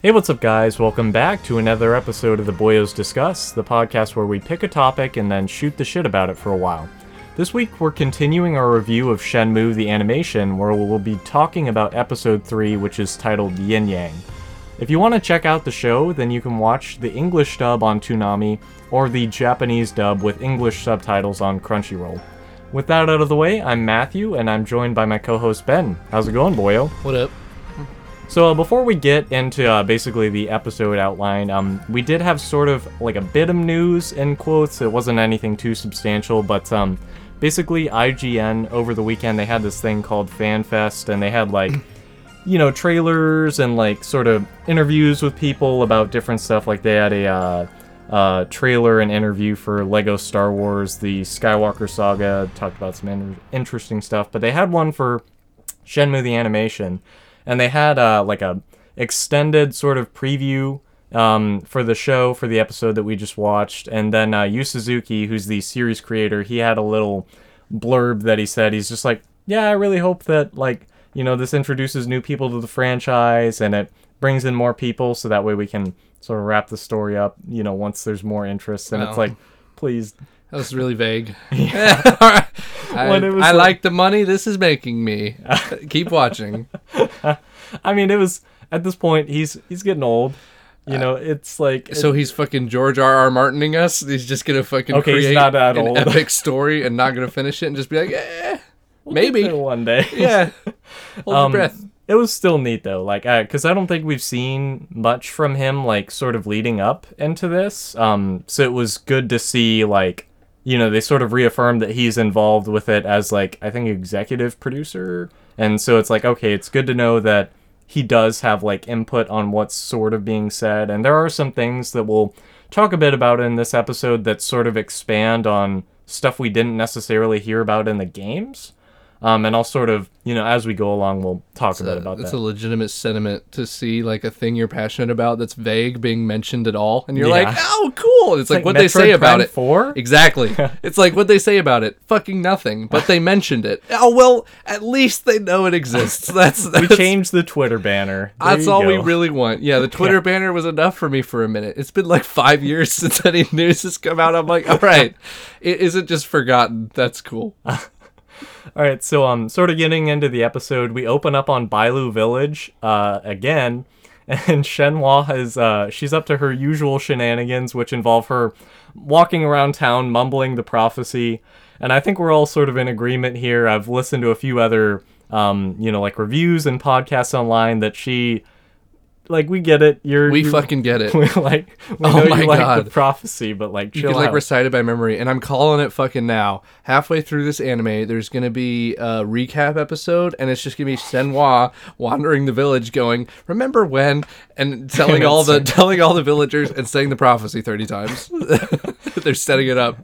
Hey, what's up, guys? Welcome back to another episode of the Boyos Discuss, the podcast where we pick a topic and then shoot the shit about it for a while. This week, we're continuing our review of Shenmue the animation, where we'll be talking about episode 3, which is titled Yin Yang. If you want to check out the show, then you can watch the English dub on Toonami or the Japanese dub with English subtitles on Crunchyroll. With that out of the way, I'm Matthew, and I'm joined by my co host Ben. How's it going, boyo? What up? So uh, before we get into uh, basically the episode outline, um, we did have sort of like a bit of news in quotes. It wasn't anything too substantial, but um, basically IGN over the weekend they had this thing called FanFest, and they had like, you know, trailers and like sort of interviews with people about different stuff. Like they had a uh, uh, trailer and interview for Lego Star Wars: The Skywalker Saga. Talked about some in- interesting stuff, but they had one for Shenmue the animation and they had uh, like a extended sort of preview um, for the show for the episode that we just watched, and then uh, Yu Suzuki, who's the series creator, he had a little blurb that he said he's just like, yeah, I really hope that like you know this introduces new people to the franchise and it brings in more people, so that way we can sort of wrap the story up, you know, once there's more interest, and it's like, please. That was really vague. I, When it was I like- like the money this is making me. Keep watching. I mean, it was at this point he's he's getting old. You know, it's like So he's fucking George R. R. Martining us. He's just gonna fucking Okay, he's create not that an old. epic story and not gonna finish it and just be like, eh, we'll maybe, one day. yeah. Hold Um, your breath. It was still neat though, like, because I don't think we've seen much from him, like, sort of leading up into this. Um, so it was good to see, like, you know, they sort of reaffirmed that he's involved with it as, like, I think executive producer, and so it's like, okay, it's good to know that he does have like input on what's sort of being said, and there are some things that we'll talk a bit about in this episode that sort of expand on stuff we didn't necessarily hear about in the games. Um, and I'll sort of, you know, as we go along, we'll talk a bit about It's that. It's a legitimate sentiment to see like a thing you're passionate about that's vague being mentioned at all, and you're Yeah. like, "Oh, cool!" It's, like, what they say about Prime it. 4? Exactly. it's like what they say about it. Fucking nothing. But they mentioned it. Oh well, at least they know it exists. That's, We that's changed the Twitter banner. There That's all we really want. Yeah, the Twitter banner was enough for me for a minute. It's been like five years since any news has come out. I'm like, all right, it isn't just forgotten. That's cool. All right, so um, sort of getting into the episode, we open up on Bailu Village uh, again, and Shenhua is uh, she's up to her usual shenanigans, which involve her walking around town mumbling the prophecy. And I think we're all sort of in agreement here. I've listened to a few other, um, you know, like reviews and podcasts online that she, like, we get it. You're We you're- fucking get it. like we Oh know my you like God. the prophecy, but like You chill can like out. recite it by memory, and I'm calling it fucking now. Halfway through this anime, there's gonna be a recap episode, and it's just gonna be Shenhua wandering the village, going, "Remember when?" and telling all the telling all the villagers and saying the prophecy thirty times. They're setting it up.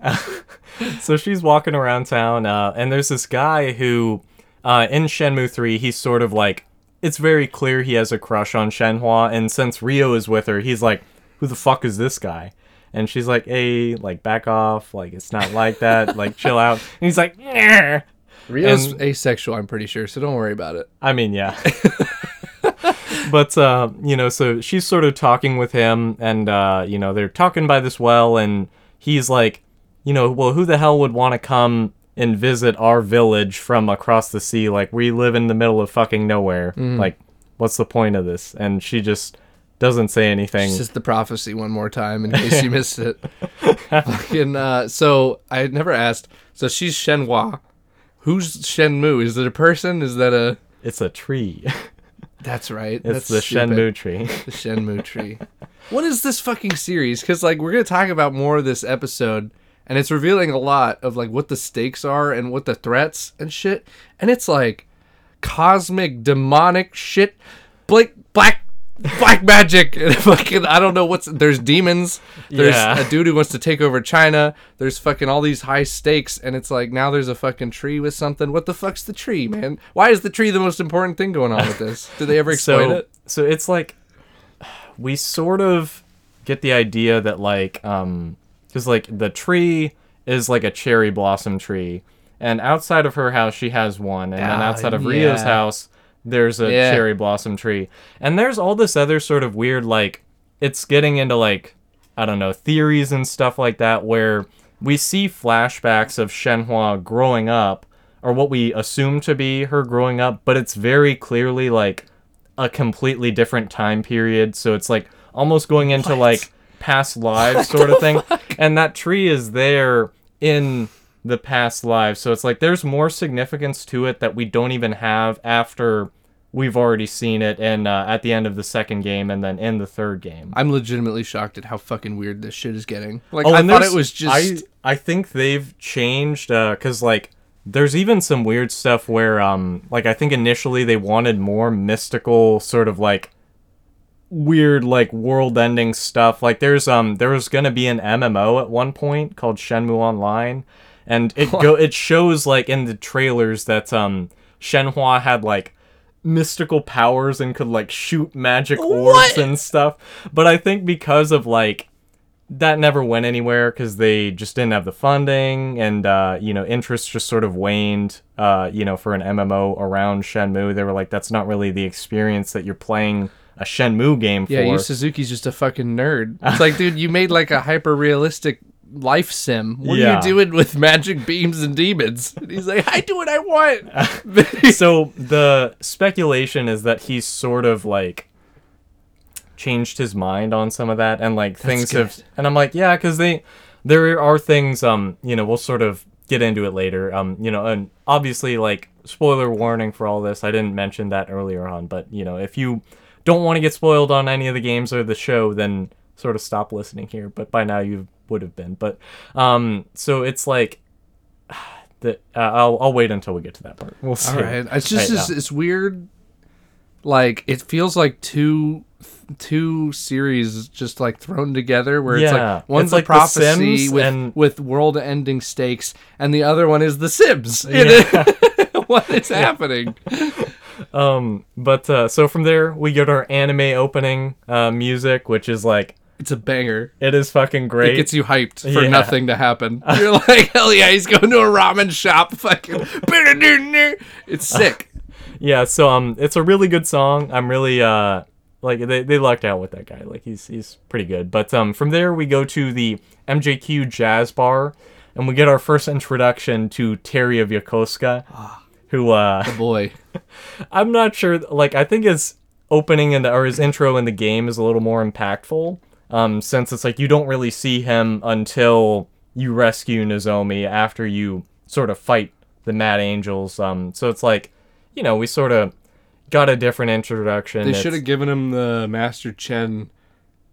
so she's walking around town, uh, and there's this guy who, uh, in Shenmue 3, he's sort of like, it's very clear he has a crush on Shenhua, and since Ryo is with her, he's like, who the fuck is this guy? And she's like, hey, like, back off, like, it's not like that, like, chill out. And he's like, "Nyeh." Ryo's And- asexual, I'm pretty sure, so don't worry about it. I mean, yeah. but uh, you know, so she's sort of talking with him, and uh, you know, they're talking by this well, and he's like, you know, well, who the hell would want to come and visit our village from across the sea? Like, we live in the middle of fucking nowhere. Mm. Like, what's the point of this? And she just doesn't say anything. It's just the prophecy one more time in case you missed it. Fucking, uh, so I had never asked. So she's Shenhua. Who's Shenmue? Is it a person? Is that a? It's a tree. That's right. it's That's the stupid. Shenmue tree. The Shenmue tree. what is this fucking series? Because like we're gonna talk about more of this episode, and it's revealing a lot of like what the stakes are and what the threats and shit. And it's like cosmic demonic shit, black black black magic and fucking I don't know what's there's demons. There's Yeah. a dude who wants to take over China. There's fucking all these high stakes, and it's like now there's a fucking tree with something. What the fuck's the tree, man? Why is the tree the most important thing going on with this? Do they ever explain so, it? So it's like we sort of get the idea that like um cuz like the tree is like a cherry blossom tree and outside of her house she has one and then Ah, outside of Ryo's house there's a Yeah. cherry blossom tree. And there's all this other sort of weird like it's getting into like I don't know, theories and stuff like that where we see flashbacks of Shenhua growing up or what we assume to be her growing up, but it's very clearly like a completely different time period. So it's like almost going into What? like past lives sort of thing. And that tree is there in the past lives. So it's like there's more significance to it that we don't even have after we've already seen it and uh, at the end of the second game and then in the third game. I'm legitimately shocked at how fucking weird this shit is getting. Like Oh, I thought it was just I I think they've changed because like there's even some weird stuff where um like I think initially they wanted more mystical sort of like weird like world-ending stuff. Like there's um there was gonna be an MMO at one point called Shenmue Online, and it go it shows like in the trailers that um Shenhua had like mystical powers and could like shoot magic orbs What? and stuff. But I think because of like that never went anywhere because they just didn't have the funding and uh, you know interest just sort of waned uh, you know for an mmo around shenmue they were like that's not really the experience that you're playing a shenmue game yeah, for Yu Suzuki's just a fucking nerd. It's like, dude, you made like a hyper realistic life sim. What are Yeah. you doing with magic beams and demons? And he's like, I do what I want. so the speculation is that he's sort of like changed his mind on some of that and like things have and i'm like yeah because they there are things um you know we'll sort of get into it later um you know and obviously like spoiler warning for all this i didn't mention that earlier on but you know if you don't want to get spoiled on any of the games or the show then sort of stop listening here but by now you would have been but um so it's like that uh, I'll, I'll wait until we get to that part we'll see All right, it's just Right it's, it's weird. Like it feels like two two series just like thrown together where it's like one's it's a like The prophecy Sims with and- with world ending stakes and the other one is the Sims. Yeah. what is happening? Um, but uh, so from there we get our anime opening uh, music, which is like It's a banger. it is fucking great. It gets you hyped for Yeah. nothing to happen. You're like, hell yeah, he's going to a ramen shop. Fucking, it's sick. yeah, so um, it's a really good song. I'm really uh, like they, they lucked out with that guy. Like he's he's pretty good. But um, from there we go to the MJQ Jazz Bar, and we get our first introduction to Terry of Yokosuka, who uh, Boy, I'm not sure. Like, I think his opening in the or his intro in the game is a little more impactful. Um, since it's like you don't really see him until you rescue Nozomi after you sort of fight the Mad Angels. Um, so it's like, you know, we sort of got a different introduction. they should have given him the Master Chen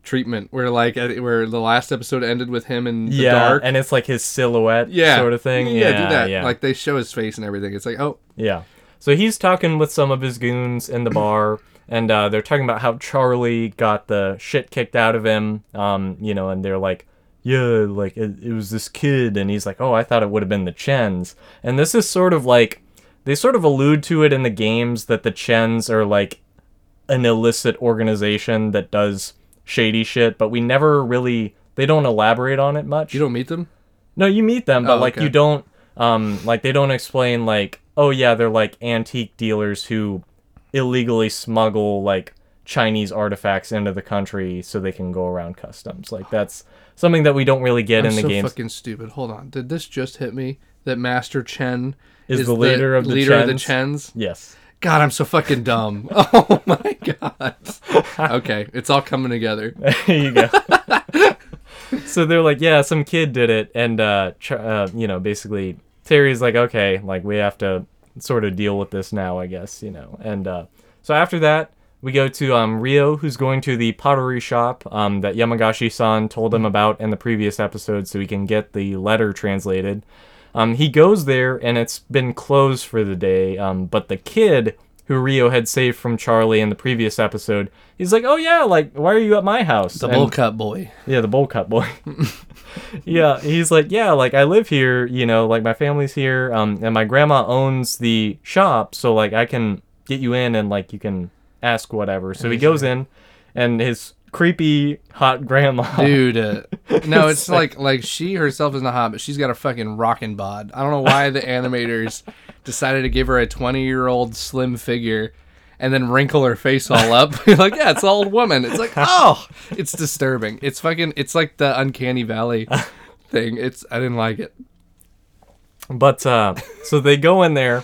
treatment, where like where the last episode ended with him in the yeah, dark. and it's like his silhouette, yeah, sort of thing. Yeah, Yeah, do that. Yeah, Like they show his face and everything. It's like, oh, Yeah. So he's talking with some of his goons in the bar, and uh, they're talking about how Charlie got the shit kicked out of him. Um, you know, and they're like, yeah, like it, it was this kid, and he's like, oh, I thought it would have been the Chens. And this is sort of like they sort of allude to it in the games that the Chens are like an illicit organization that does shady shit, but we never really they don't elaborate on it much. you don't meet them. No, you meet them, but Oh, like okay. you don't um like they don't explain like oh yeah, they're like antique dealers who illegally smuggle like Chinese artifacts into the country so they can go around customs. Like that's something that we don't really get I'm in the game so games. fucking stupid. Hold on, did this just hit me? That Master Chen Is the leader of the leader of the Chens? Chens. Yes. God, I'm so fucking dumb. Oh my god. Okay, it's all coming together. there you go. so they're like, yeah, some kid did it, and uh, Ch- uh, you know, basically Terry's like, okay, like we have to sort of deal with this now, I guess, you know. And uh, so after that, we go to um, Ryo, who's going to the pottery shop um, that Yamagishi-san told him about in the previous episode, so he can get the letter translated. Um, he goes there, and it's been closed for the day. Um, but the kid who Ryo had saved from Charlie in the previous episode, he's like, "Oh yeah, like why are you at my house?" The And- bowl cut boy. yeah, the bowl cut boy. yeah, he's like, yeah, like I live here, you know, like my family's here, um, and my grandma owns the shop, so like I can get you in and like you can ask whatever. So he goes in, and his creepy hot grandma. Dude, uh, no, it's like like she herself is not hot, but she's got a fucking rockin' bod. I don't know why the animators decided to give her a 20 year old slim figure, and then wrinkle her face all up. Like, yeah, it's an old woman. It's like, oh, it's disturbing. It's fucking. It's like the uncanny valley thing. It's. I didn't like it. But uh, so they go in there,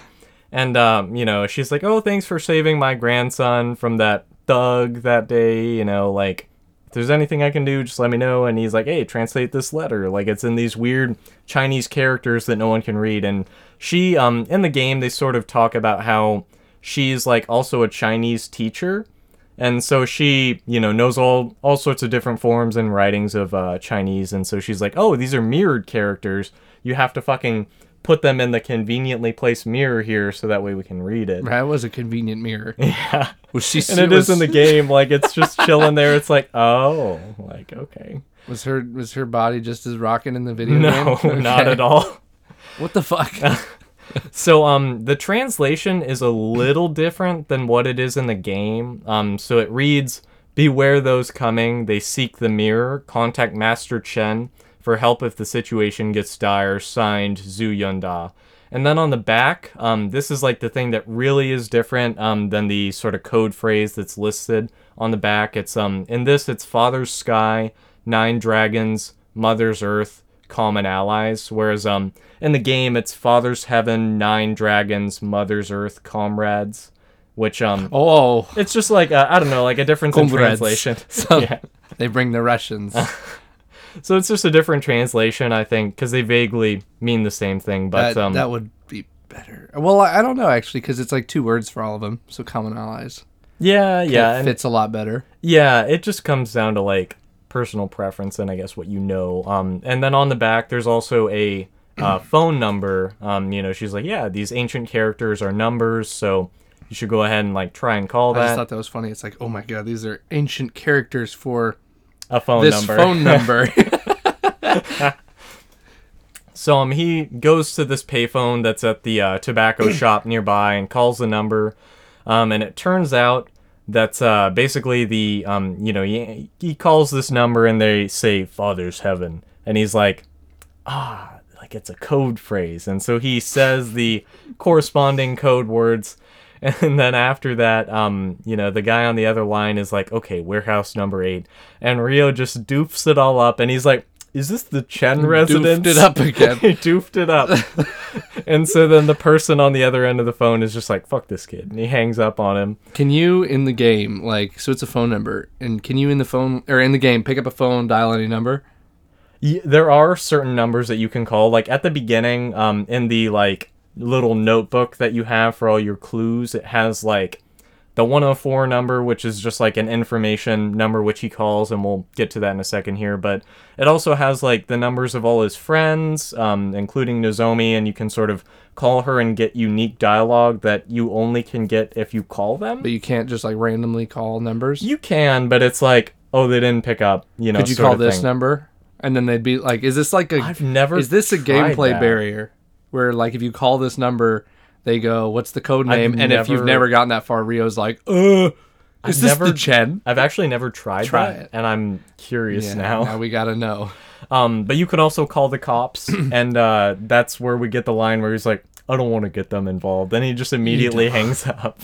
and um, you know, she's like, "Oh, thanks for saving my grandson from that thug that day." You know, like, if there's anything I can do, just let me know. And he's like, "Hey, translate this letter." Like, it's in these weird Chinese characters that no one can read. And she, um, in the game, they sort of talk about how she's like also a Chinese teacher. And so she, you know, knows all all sorts of different forms and writings of uh, Chinese, and so she's like, "Oh, these are mirrored characters. You have to fucking put them in the conveniently placed mirror here, so that way we can read it." That was a convenient mirror. Yeah, Was she? and it was, is in the game. Like it's just chilling there. It's like, oh, like okay, Was her was her body just as rocking in the video no, game? not at all. What the fuck? So um the translation is a little different than what it is in the game. Um so it reads Beware those coming, they seek the mirror, contact Master Chen for help if the situation gets dire, signed Zhu Yuanda. And then on the back, um, this is like the thing that really is different um, than the sort of code phrase that's listed on the back. It's um in this it's Father's Sky, Nine Dragons, Mother's Earth, common allies whereas um in the game it's father's heaven nine dragons mother's earth comrades which um oh, it's just like uh, i don't know like a difference in translation so yeah they bring the Russians. so it's just a different translation i think because they vaguely mean the same thing but that, um that would be better. Well, I, I don't know actually because it's like two words for all of them. So common allies. yeah yeah it fits a lot better. Yeah, it just comes down to like personal preference and I guess what you know. Um, and then on the back, there's also a uh, phone number. Um, you know, she's like, yeah, these ancient characters are numbers, so you should go ahead and like try and call that. I just thought that was funny. It's like, oh my god, these are ancient characters for a phone this number. phone number. So um, he goes to this payphone that's at the uh, tobacco shop nearby and calls the number. Um, and it turns out that uh, basically the um, you know he, he calls this number and they say Father's Heaven, and he's like, ah, like it's a code phrase, and so he says the corresponding code words. And then after that, um, you know, the guy on the other line is like, okay, warehouse number eight. And Ryo just doofs it all up. And he's like, is this the Chen residence? Doofed it up again. he doofed it up. and so then the person on the other end of the phone is just like, fuck this kid. And he hangs up on him. Can you in the game like so it's a phone number and can you in the phone or in the game pick up a phone dial any number? Y- there are certain numbers that you can call. Like at the beginning, um, in the like little notebook that you have for all your clues, it has like the 104 number, which is just like an information number which he calls, and we'll get to that in a second here. But it also has like the numbers of all his friends, um, including Nozomi, and you can sort of call her and get unique dialogue that you only can get if you call them. But you can't just like randomly call numbers. You can, but it's like, oh, they didn't pick up. You know, Could you call this thing. number? And then they'd be like, is this like a I've never. is this a gameplay that. barrier where like if you call this number they go what's the code I've name and if you've never- never gotten that far ryo's like uh I've is this never- the chen I've actually never tried Try that, it. and I'm curious yeah, now. now we gotta know Um, but you can also call the cops, and uh, that's where we get the line where he's like, "I don't want to get them involved," and he just immediately hangs up.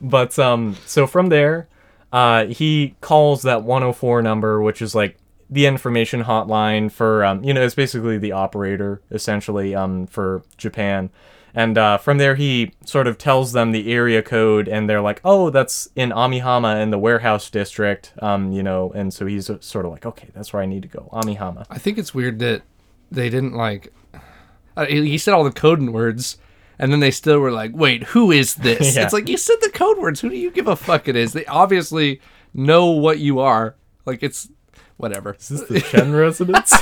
but um, so from there, uh, he calls that 104 number, which is like the information hotline for um, you know, it's basically the operator essentially um for Japan. And uh, from there, he sort of tells them the area code, and they're like, "Oh, that's in Amihama in the warehouse district." Um, you know, and so he's sort of like, "Okay, that's where I need to go, Amihama." i think it's weird that they didn't like uh, he said all the code words and then they still were like wait who is this Yeah. it's like you said the code words who do you give a fuck it is they obviously know what you are like it's whatever Is this the Chen residence?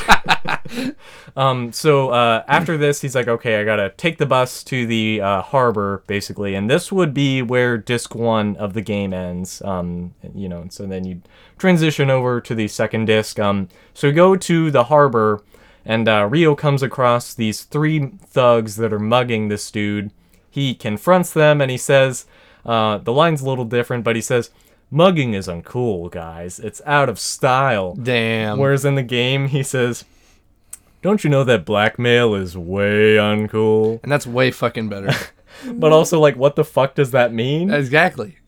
um, so uh, after this, he's like, okay, I gotta take the bus to the uh, harbor, basically, and this would be where disc one of the game ends. Um, you know, and so then you transition over to the second disc. Um, so we go to the harbor, and uh, Ryo comes across these three thugs that are mugging this dude. He confronts them, and he says, uh, the line's a little different, but he says. Mugging is uncool, guys. It's out of style. damn Whereas in the game, he says, Don't you know that blackmail is way uncool? and that's way fucking better But also, like, what the fuck does that mean? exactly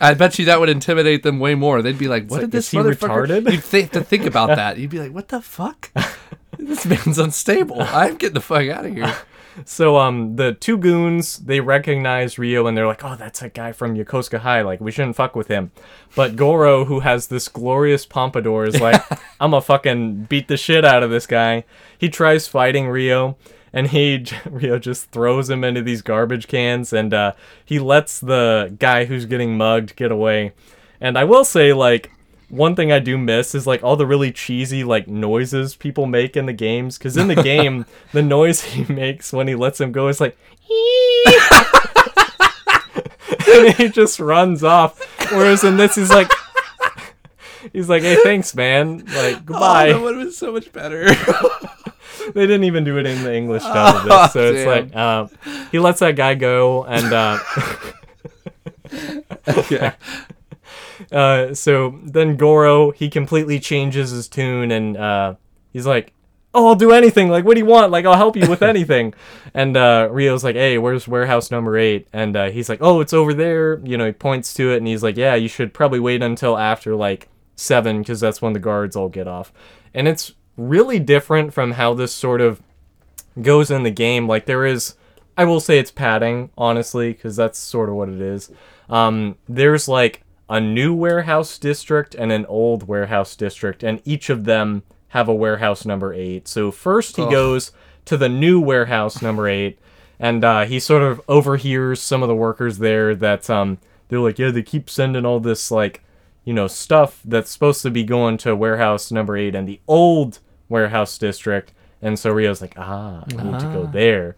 I bet you that would intimidate them way more. They'd be like, "What like, did this is he motherfucker?" retarded? You'd think to think about that. You'd be like, "What the fuck? this man's unstable. I'm getting the fuck out of here." So um the two goons they recognize Ryo and they're like, oh that's that guy from Yokosuka High, like we shouldn't fuck with him. But Goro, who has this glorious pompadour, is like, I'm gonna fucking beat the shit out of this guy. He tries fighting Ryo. And he Ryo just throws him into these garbage cans, and uh, he lets the guy who's getting mugged get away. And I will say, like, one thing I do miss is like all the really cheesy like noises people make in the games. Because in the game, the noise he makes when he lets him go is like, and he just runs off. Whereas in this, he's like, he's like, hey, thanks, man. Like, goodbye. Oh, that would have been so much better. they didn't even do it in the English dub of this, so it's like um, he lets that guy go, and uh, okay. Uh, so then Goro he completely changes his tune, and uh, he's like, "Oh, I'll do anything. Like, what do you want? Like, I'll help you with anything." and uh, Ryo's like, "Hey, where's warehouse number eight? And uh, he's like, "Oh, it's over there." You know, he points to it, and he's like, "Yeah, you should probably wait until after like seven, because that's when the guards all get off." And it's really different from how this sort of goes in the game. Like there is, I will say it's padding, honestly, because that's sort of what it is. Um, there's like a new warehouse district and an old warehouse district, and each of them have a warehouse number eight. So first he Ugh. goes to the new warehouse number eight, and uh, he sort of overhears some of the workers there that um, they're like, yeah, they keep sending all this like, you know, stuff that's supposed to be going to warehouse number eight and the old warehouse district. And so Ryo's like, ah, I need to go Ah. there.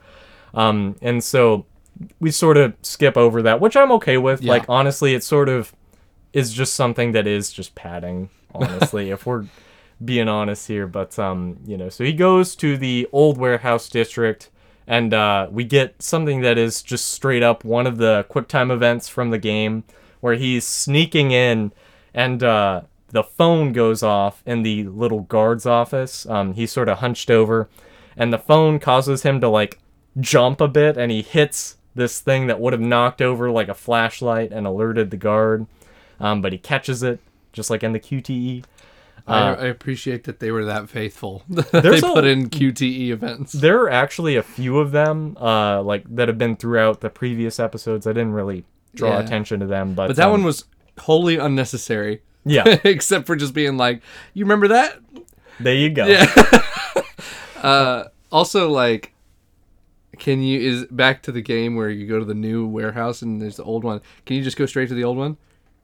Um, and so we sort of skip over that, which I'm okay with. Yeah. Like, honestly, it's sort of is just something that is just padding, honestly, if we're being honest here. But, um, you know, so he goes to the old warehouse district. And uh, we get something that is just straight up one of the QuickTime events from the game, where he's sneaking in, and uh, the phone goes off in the little guard's office. Um, he's sort of hunched over, and the phone causes him to like jump a bit, and he hits this thing that would have knocked over like a flashlight and alerted the guard. Um, but he catches it just like in the QTE. I, Uh, I appreciate that they were that faithful. they There's a- put in QTE events. There are actually a few of them, uh, like that have been throughout the previous episodes. I didn't really draw Yeah. attention to them, but But that um, one was wholly unnecessary. yeah. Except for just being like, you remember that? There you go. Yeah. uh, also, like, can you is back to the game where you go to the new warehouse and there's the old one? Can you just go straight to the old one,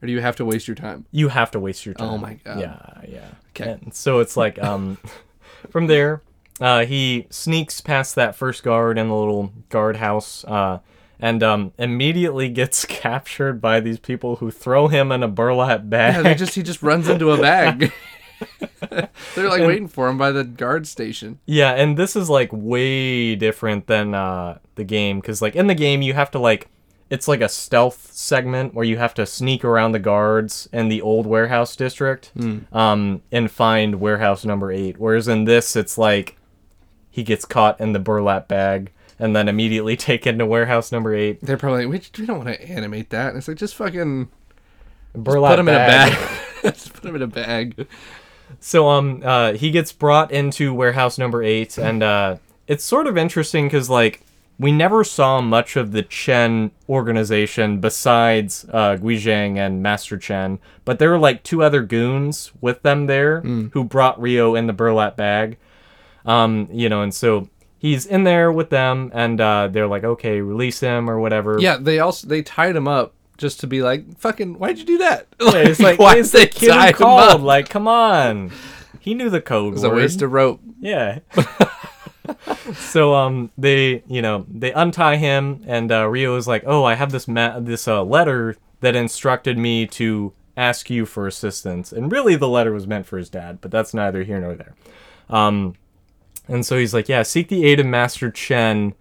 or do you have to waste your time? You have to waste your time. Oh my God. Yeah, yeah. Okay. And so it's like um, from there, uh, he sneaks past that first guard in the little guardhouse, uh, and um, immediately gets captured by these people who throw him in a burlap bag. Yeah, they just he just runs into a bag. They're like waiting for him by the guard station. Yeah, and this is like way different than uh the game cuz like in the game you have to like it's like a stealth segment where you have to sneak around the guards in the old warehouse district um and find warehouse number 8 whereas in this it's like he gets caught in the burlap bag and then immediately taken to warehouse number 8 They're probably like, we, we don't want to animate that. And it's like just fucking burlap put him in a bag. just put him in a bag. So um uh he gets brought into warehouse number 8 and uh it's sort of interesting cuz like we never saw much of the Chen organization besides uh Guizhang and Master Chen, but there were like two other goons with them there who brought Ryo in the burlap bag. Um you know and so he's in there with them and uh they're like okay, release him or whatever. Yeah, they also they tied him up just to be like, fucking, why'd you do that? Yeah, it's like why is the kid who tie him called like come on. He knew the code It's a word. waste of rope. Yeah. so um they you know they untie him and uh, Ryo is like oh I have this ma- this uh, letter that instructed me to ask you for assistance and really the letter was meant for his dad but that's neither here nor there. Um and so he's like yeah seek the aid of Master Chen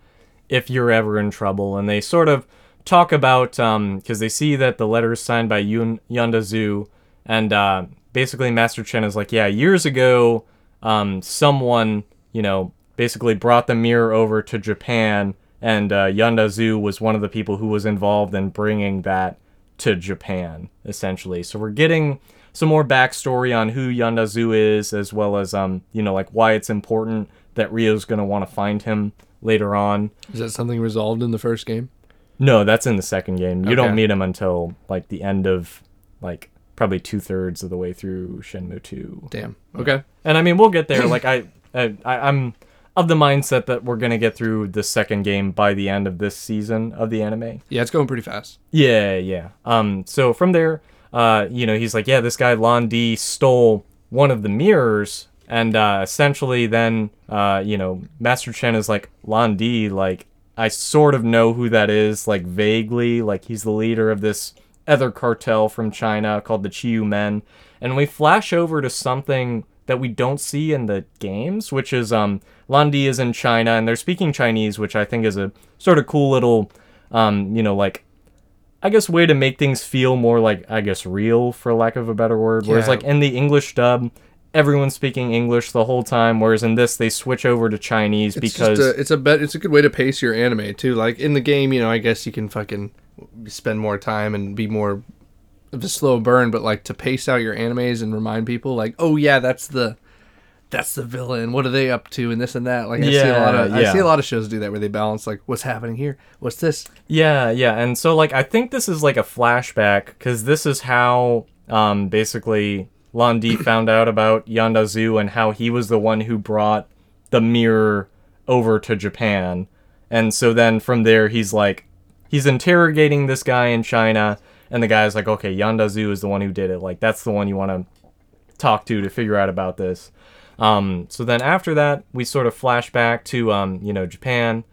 if you're ever in trouble and they sort of talk about um because they see that the letter is signed by Yun Yuanda Zhu and uh basically Master Chen is like yeah years ago um someone you know basically brought the mirror over to Japan and uh, Yuanda Zhu was one of the people who was involved in bringing that to Japan, essentially. So we're getting some more backstory on who Yuanda Zhu is, as well as um, you know, like why it's important that Ryo's gonna want to find him later on. Is that something resolved in the first game? No, that's in the second game. You Okay. don't meet him until like the end of like probably two thirds of the way through Shenmue two. Damn. Okay. And I mean, we'll get there. like I, I- I'm of the mindset that we're gonna get through the second game by the end of this season of the anime. Yeah, it's going pretty fast. Yeah, yeah. Um, so from there, uh, you know, he's like, yeah, this guy Lan Di stole one of the mirrors, and uh, essentially, then, uh, you know, Master Chen is like, Lan Di, like, I sort of know who that is, like vaguely, like he's the leader of this other cartel from China called the Chiyoumen, and we flash over to something that we don't see in the games, which is um, Lan Di is in China and they're speaking Chinese, which I think is a sort of cool little, um, you know, like I guess way to make things feel more like I guess real for lack of a better word. Whereas Yeah. like in the English dub, everyone's speaking English the whole time, whereas in this they switch over to Chinese It's because a, it's a bet. It's a good way to pace your anime too. Like in the game, you know, I guess you can fucking spend more time and be more of a slow burn. But like to pace out your animes and remind people, like, oh yeah, that's the that's the villain. What are they up to? And this and that. Like I see a lot of Yeah, I see a lot of shows do that where they balance like what's happening here, what's this. Yeah, yeah, and so like I think this is like a flashback because this is how um basically Lan Di found out about Yuanda Zhu and how he was the one who brought the mirror over to Japan, and so then from there he's like he's interrogating this guy in China, and the guy's like, okay, Yuanda Zhu is the one who did it, like that's the one you want to talk to to figure out about this. Um, so then after that, we sort of flash back to um, you know Japan,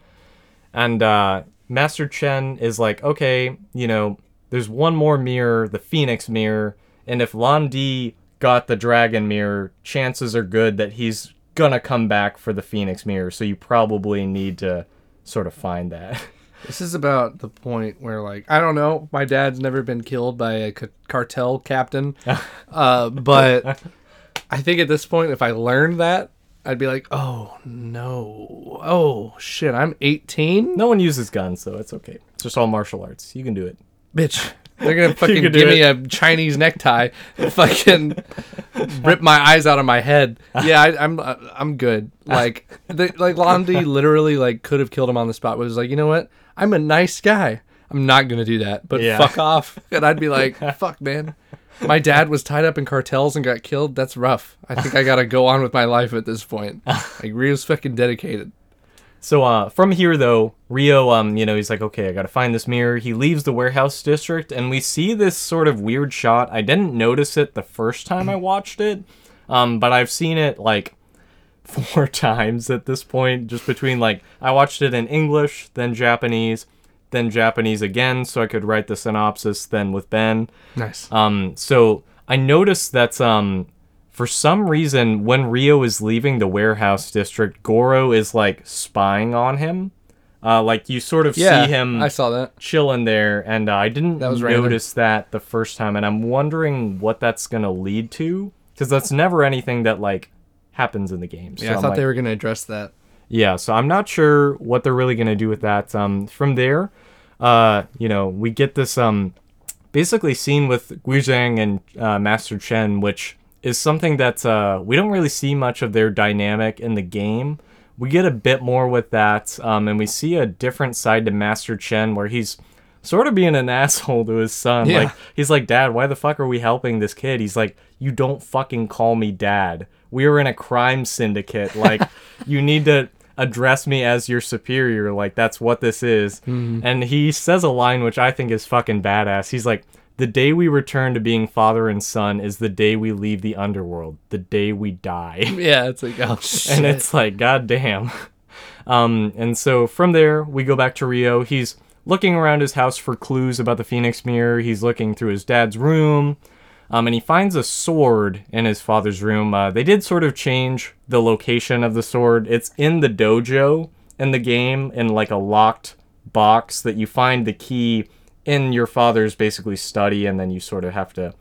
and uh, Master Chen is like, okay, you know, there's one more mirror, the Phoenix mirror, and if Lan Di got the Dragon mirror, chances are good that he's gonna come back for the Phoenix mirror. So you probably need to sort of find that. This is about the point where, like, I don't know, my dad's never been killed by a cartel captain, uh, but I think at this point, if I learned that, I'd be like, oh no, oh shit, I'm 18, no one uses guns, so it's okay. It's just all martial arts. You can do it. bitch. They're gonna fucking give me a Chinese necktie, and fucking rip my eyes out of my head. Yeah, I, I'm uh, I'm good. Like the, like Lan Di literally like could have killed him on the spot. But was like, you know what? I'm a nice guy. I'm not gonna do that. But Yeah. fuck off. And I'd be like, fuck, man. My dad was tied up in cartels and got killed. That's rough. I think I gotta go on with my life at this point. Like Ryo's fucking dedicated. So uh, from here though, Ryo, um, you know, he's like, okay, I gotta find this mirror. He leaves the warehouse district, and we see this sort of weird shot. I didn't notice it the first time I watched it, um, but I've seen it like four times at this point, just between like I watched it in English, then Japanese, then Japanese again, so I could write the synopsis, then with Ben. Nice. Um, so I noticed that um, for some reason, when Ryo is leaving the warehouse district, Goro is like spying on him. Uh, like you sort of yeah, see him I saw that. chilling there, and uh, I didn't That random. notice that the first time, and I'm wondering what that's gonna lead to, because that's never anything that like happens in the game. So Yeah, I thought like, they were gonna address that. yeah, so I'm not sure what they're really gonna do with that. Um, from there, uh, you know, we get this um, basically scene with Guizhang and uh, Master Chen, which is something that uh, we don't really see much of their dynamic in the game. We get a bit more with that, um, and we see a different side to Master Chen where he's sort of being an asshole to his son. Yeah. Like he's like, "Dad, why the fuck are we helping this kid?" He's like, "You don't fucking call me dad. We are in a crime syndicate. Like, you need to address me as your superior. Like that's what this is." And he says a line which I think is fucking badass. He's like, "The day we return to being father and son is the day we leave the underworld. The day we die." Yeah, it's like oh shit. and it's like god damn um and so from there we go back to ryo he's looking around his house for clues about the phoenix mirror he's looking through his dad's room um, and he finds a sword in his father's room uh, they did sort of change the location of the sword it's in the dojo in the game in like a locked box that you find the key in your father's basically study and then you sort of have to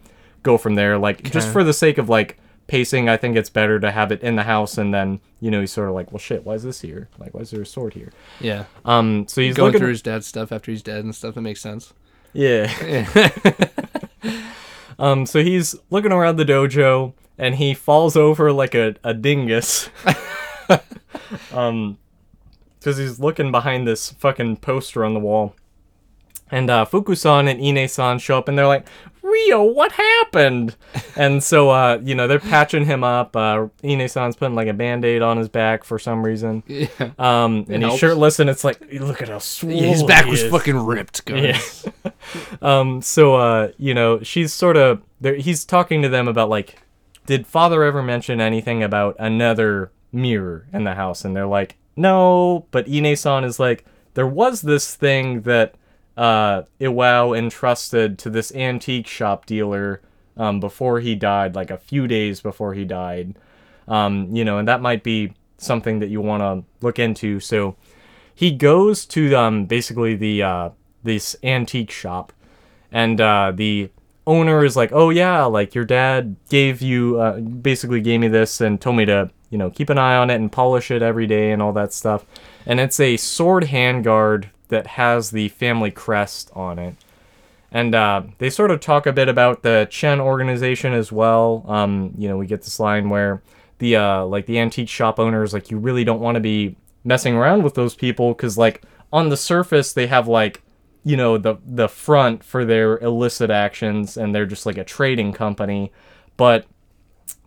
go from there like just for the sake of like pacing i think it's better to have it in the house and then you know he's sort of like well shit why is this here like why is there a sword here yeah. um so he's Going looking through his dad's stuff after he's dead and stuff. That makes sense. Yeah. Yeah. um, so he's looking around the dojo and he falls over like a, a dingus. um, because he's looking behind this fucking poster on the wall. And uh, Fukusan and Ine-san show up and they're like, Ryo, what happened? and so, uh, you know, they're patching him up. Uh, Ine-san's putting like a band-aid on his back for some reason. Yeah. Um, and he's helps. shirtless and it's like, look at how swole His back he was is." fucking ripped, guys. Yeah. um. So, uh, you know, she's sort of there. He's talking to them about like, did father ever mention anything about another mirror in the house? And they're like, no. But Ine-san is like, there was this thing that uh Iwao entrusted to this antique shop dealer um before he died, like a few days before he died. Um, you know, and that might be something that you want to look into. So he goes to um basically the uh this antique shop and uh the owner is like oh yeah like your dad gave you uh, basically gave me this and told me to you know keep an eye on it and polish it every day and all that stuff and it's a sword handguard that has the family crest on it and uh, they sort of talk a bit about the Chen organization as well. Um, you know, we get this line where the uh, like the antique shop owners like you really don't want to be messing around with those people because like on the surface they have like you know the the front for their illicit actions and they're just like a trading company, but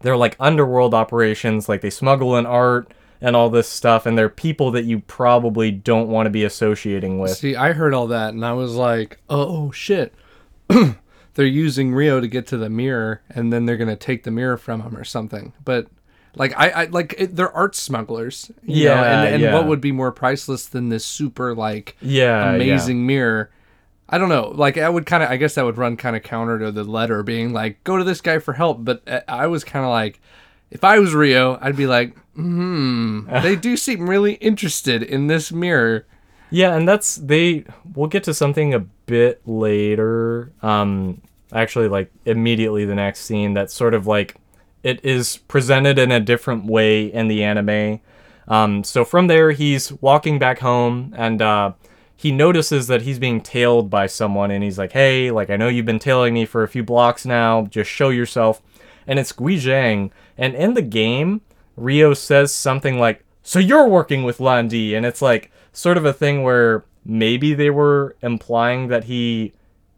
they're like underworld operations like they smuggle in art and all this stuff and they're people that you probably don't want to be associating with. See, I heard all that and I was like, oh shit. they're using Ryo to get to the mirror and then they're going to take the mirror from him or something. But like I, I like it, they're art smugglers. you know, Yeah, and, and yeah. what would be more priceless than this super like Yeah, yeah. amazing mirror? I don't know. Like I would kind of I guess that would run kind of counter to the letter being like go to this guy for help, but uh, I was kind of like if I was Ryo, I'd be like, "Hmm, they do seem really interested in this mirror." Yeah, and that's they. We'll get to something a bit later. Um, actually, like immediately the next scene. That's sort of like it is presented in a different way in the anime. Um, so from there, he's walking back home, and uh, he notices that he's being tailed by someone, and he's like, "Hey, like I know you've been tailing me for a few blocks now. Just show yourself." And it's Guizhang, and in the game, Ryo says something like, "So you're working with Lan Di," and it's like sort of a thing where maybe they were implying that he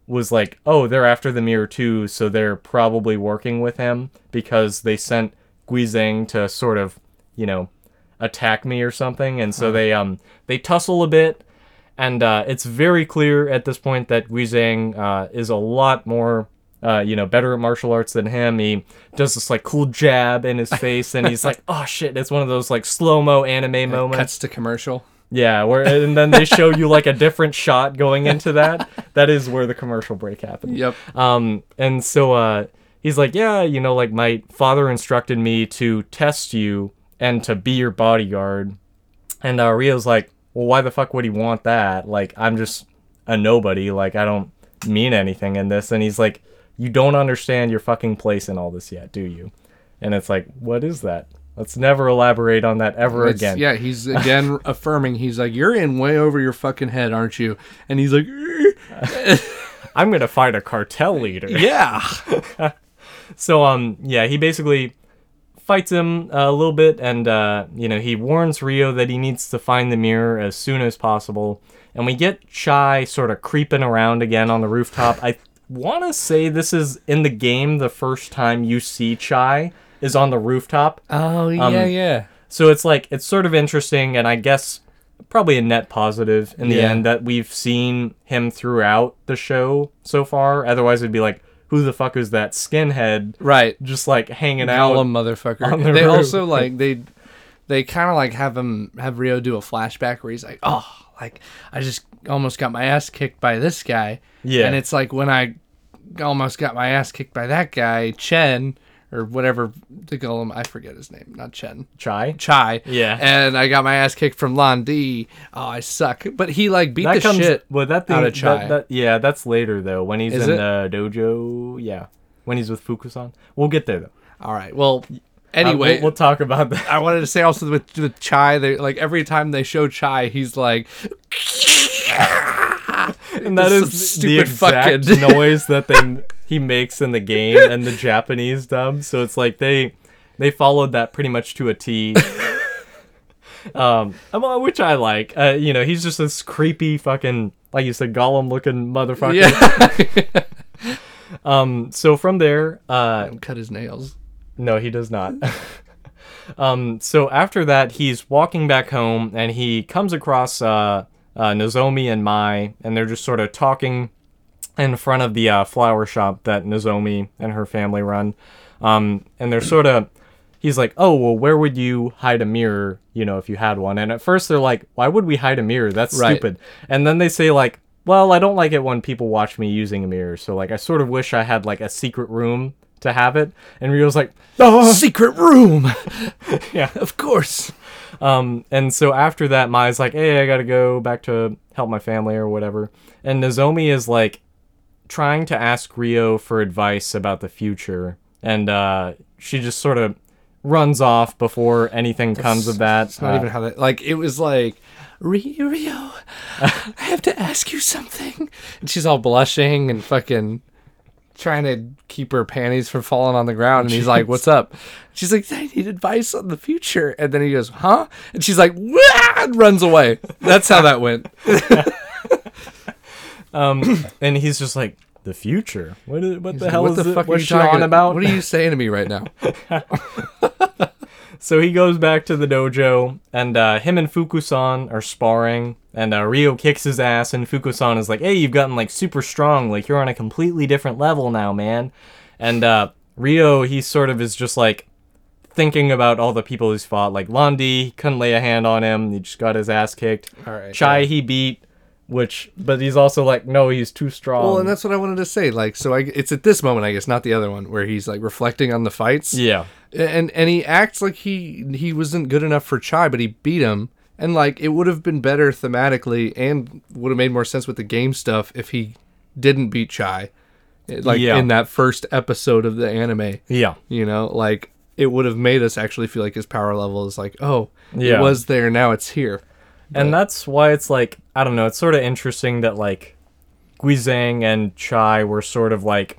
was like, "Oh, they're after the mirror too, so they're probably working with him because they sent Guizhang to sort of, you know, attack me or something." And so they um they tussle a bit, and uh, it's very clear at this point that Guizhang uh, is a lot more. Uh, you know, better at martial arts than him. He does this like cool jab in his face, and he's like, "Oh shit!" It's one of those like slow mo anime moments. Cuts to commercial. Yeah, where and then they show you like a different shot going into that. That is where the commercial break happened. Yep. Um, and so uh, he's like, yeah, you know, like my father instructed me to test you and to be your bodyguard. And uh, Ryo's like, well, why the fuck would he want that? Like, I'm just a nobody. Like, I don't mean anything in this. And he's like, you don't understand your fucking place in all this yet, do you? And it's like, what is that? Let's never elaborate on that ever It's- again. Yeah, he's again affirming. He's like, "You're in way over your fucking head, aren't you?" And he's like, I'm gonna fight a cartel leader. "Yeah." So um yeah, he basically fights him a little bit and uh you know, he warns Ryo that he needs to find the mirror as soon as possible. And we get Chai sort of creeping around again on the rooftop. I want to say this is in the game the first time you see Chai is on the rooftop. Oh yeah, Um, yeah. So it's like it's sort of interesting and I guess probably a net positive in the Yeah. end that we've seen him throughout the show so far. Otherwise it'd be like who the fuck is that skinhead Right. just like hanging out. Gollum motherfucker. the They roof. also like they they kind of like have him have Ryo do a flashback where he's like, "Oh, like I just almost got my ass kicked by this guy." Yeah. And it's like when I almost got my ass kicked by that guy, Chen or whatever call him. I forget his name. Not Chen. Chai. Chai. Yeah. And I got my ass kicked from Lan Di. Oh, I suck. But he like beat That the comes. shit. well, that thing. out of that- Chai. that- yeah, that's later though. When he's Is in it? the dojo. Yeah. When he's with Fukusan. We'll get there though. All right. Well, Uh, anyway, we'll, we'll talk about that. I wanted to say also with with Chai, they like every time they show Chai, he's like, and that Some the exact fucking- noise that they he makes in the game and the Japanese dub. So it's like they they followed that pretty much to a T. um, which I like. Uh, you know, he's just this creepy fucking, like you said, golem looking motherfucker. Yeah. Um, so from there, uh, Cut his nails. No, he does not. um, so after that, he's walking back home and he comes across uh, uh, Nozomi and Mai, and they're just sort of talking in front of the uh, flower shop that Nozomi and her family run. Um, and they're sort of, he's like, oh, well, where would you hide a mirror, you know, if you had one? And at first they're like, why would we hide a mirror? That's Right. stupid. And then they say, like, well, I don't like it when people watch me using a mirror. So, like, I sort of wish I had, like, a secret room to have it. And Ryo's like, oh, Secret room. yeah. of course. Um, and so after that, Mai's like, hey, I gotta go back to help my family or whatever. And Nozomi is like trying to ask Ryo for advice about the future. And uh, she just sort of runs off before anything comes of that. It's not Uh, even how that. Like it was like. Ryo, Ryo, I have to ask you something. And she's all blushing and fucking trying to keep her panties from falling on the ground. And he's like, "What's up?" She's like, "I need advice on the future." And then he goes, "Huh?" And she's like, "Wah!" and runs away. That's how that went. um, and he's just like, the future? What, is, what the hell what is the it? fuck are What's you she talking on about? What are you saying to me right now? So he goes back to the dojo, and uh, him and Fukusan are sparring, and uh, Ryo kicks his ass, and Fukusan is like, "Hey, you've gotten like super strong. Like you're on a completely different level now, man." And uh, Ryo, he sort of is just like thinking about all the people he's fought. Like Lan Di, couldn't lay a hand on him. He just got his ass kicked. All right, Chai, yeah. he beat, which, but he's also like, no, he's too strong. Well, and that's what I wanted to say. Like, so I, it's at this moment, I guess, not the other one, where he's like reflecting on the fights. yeah, and and he acts like he he wasn't good enough for Chai, but he beat him. And like it would have been better thematically, and would have made more sense with the game stuff if he didn't beat Chai, eh, like Yeah. in that first episode of the anime. yeah. You know, like it would have made us actually feel like his power level is like, oh, Yeah. it was there, now it's here. And that's why it's like I don't know. It's sort of interesting that like Guizhang and Chai were sort of like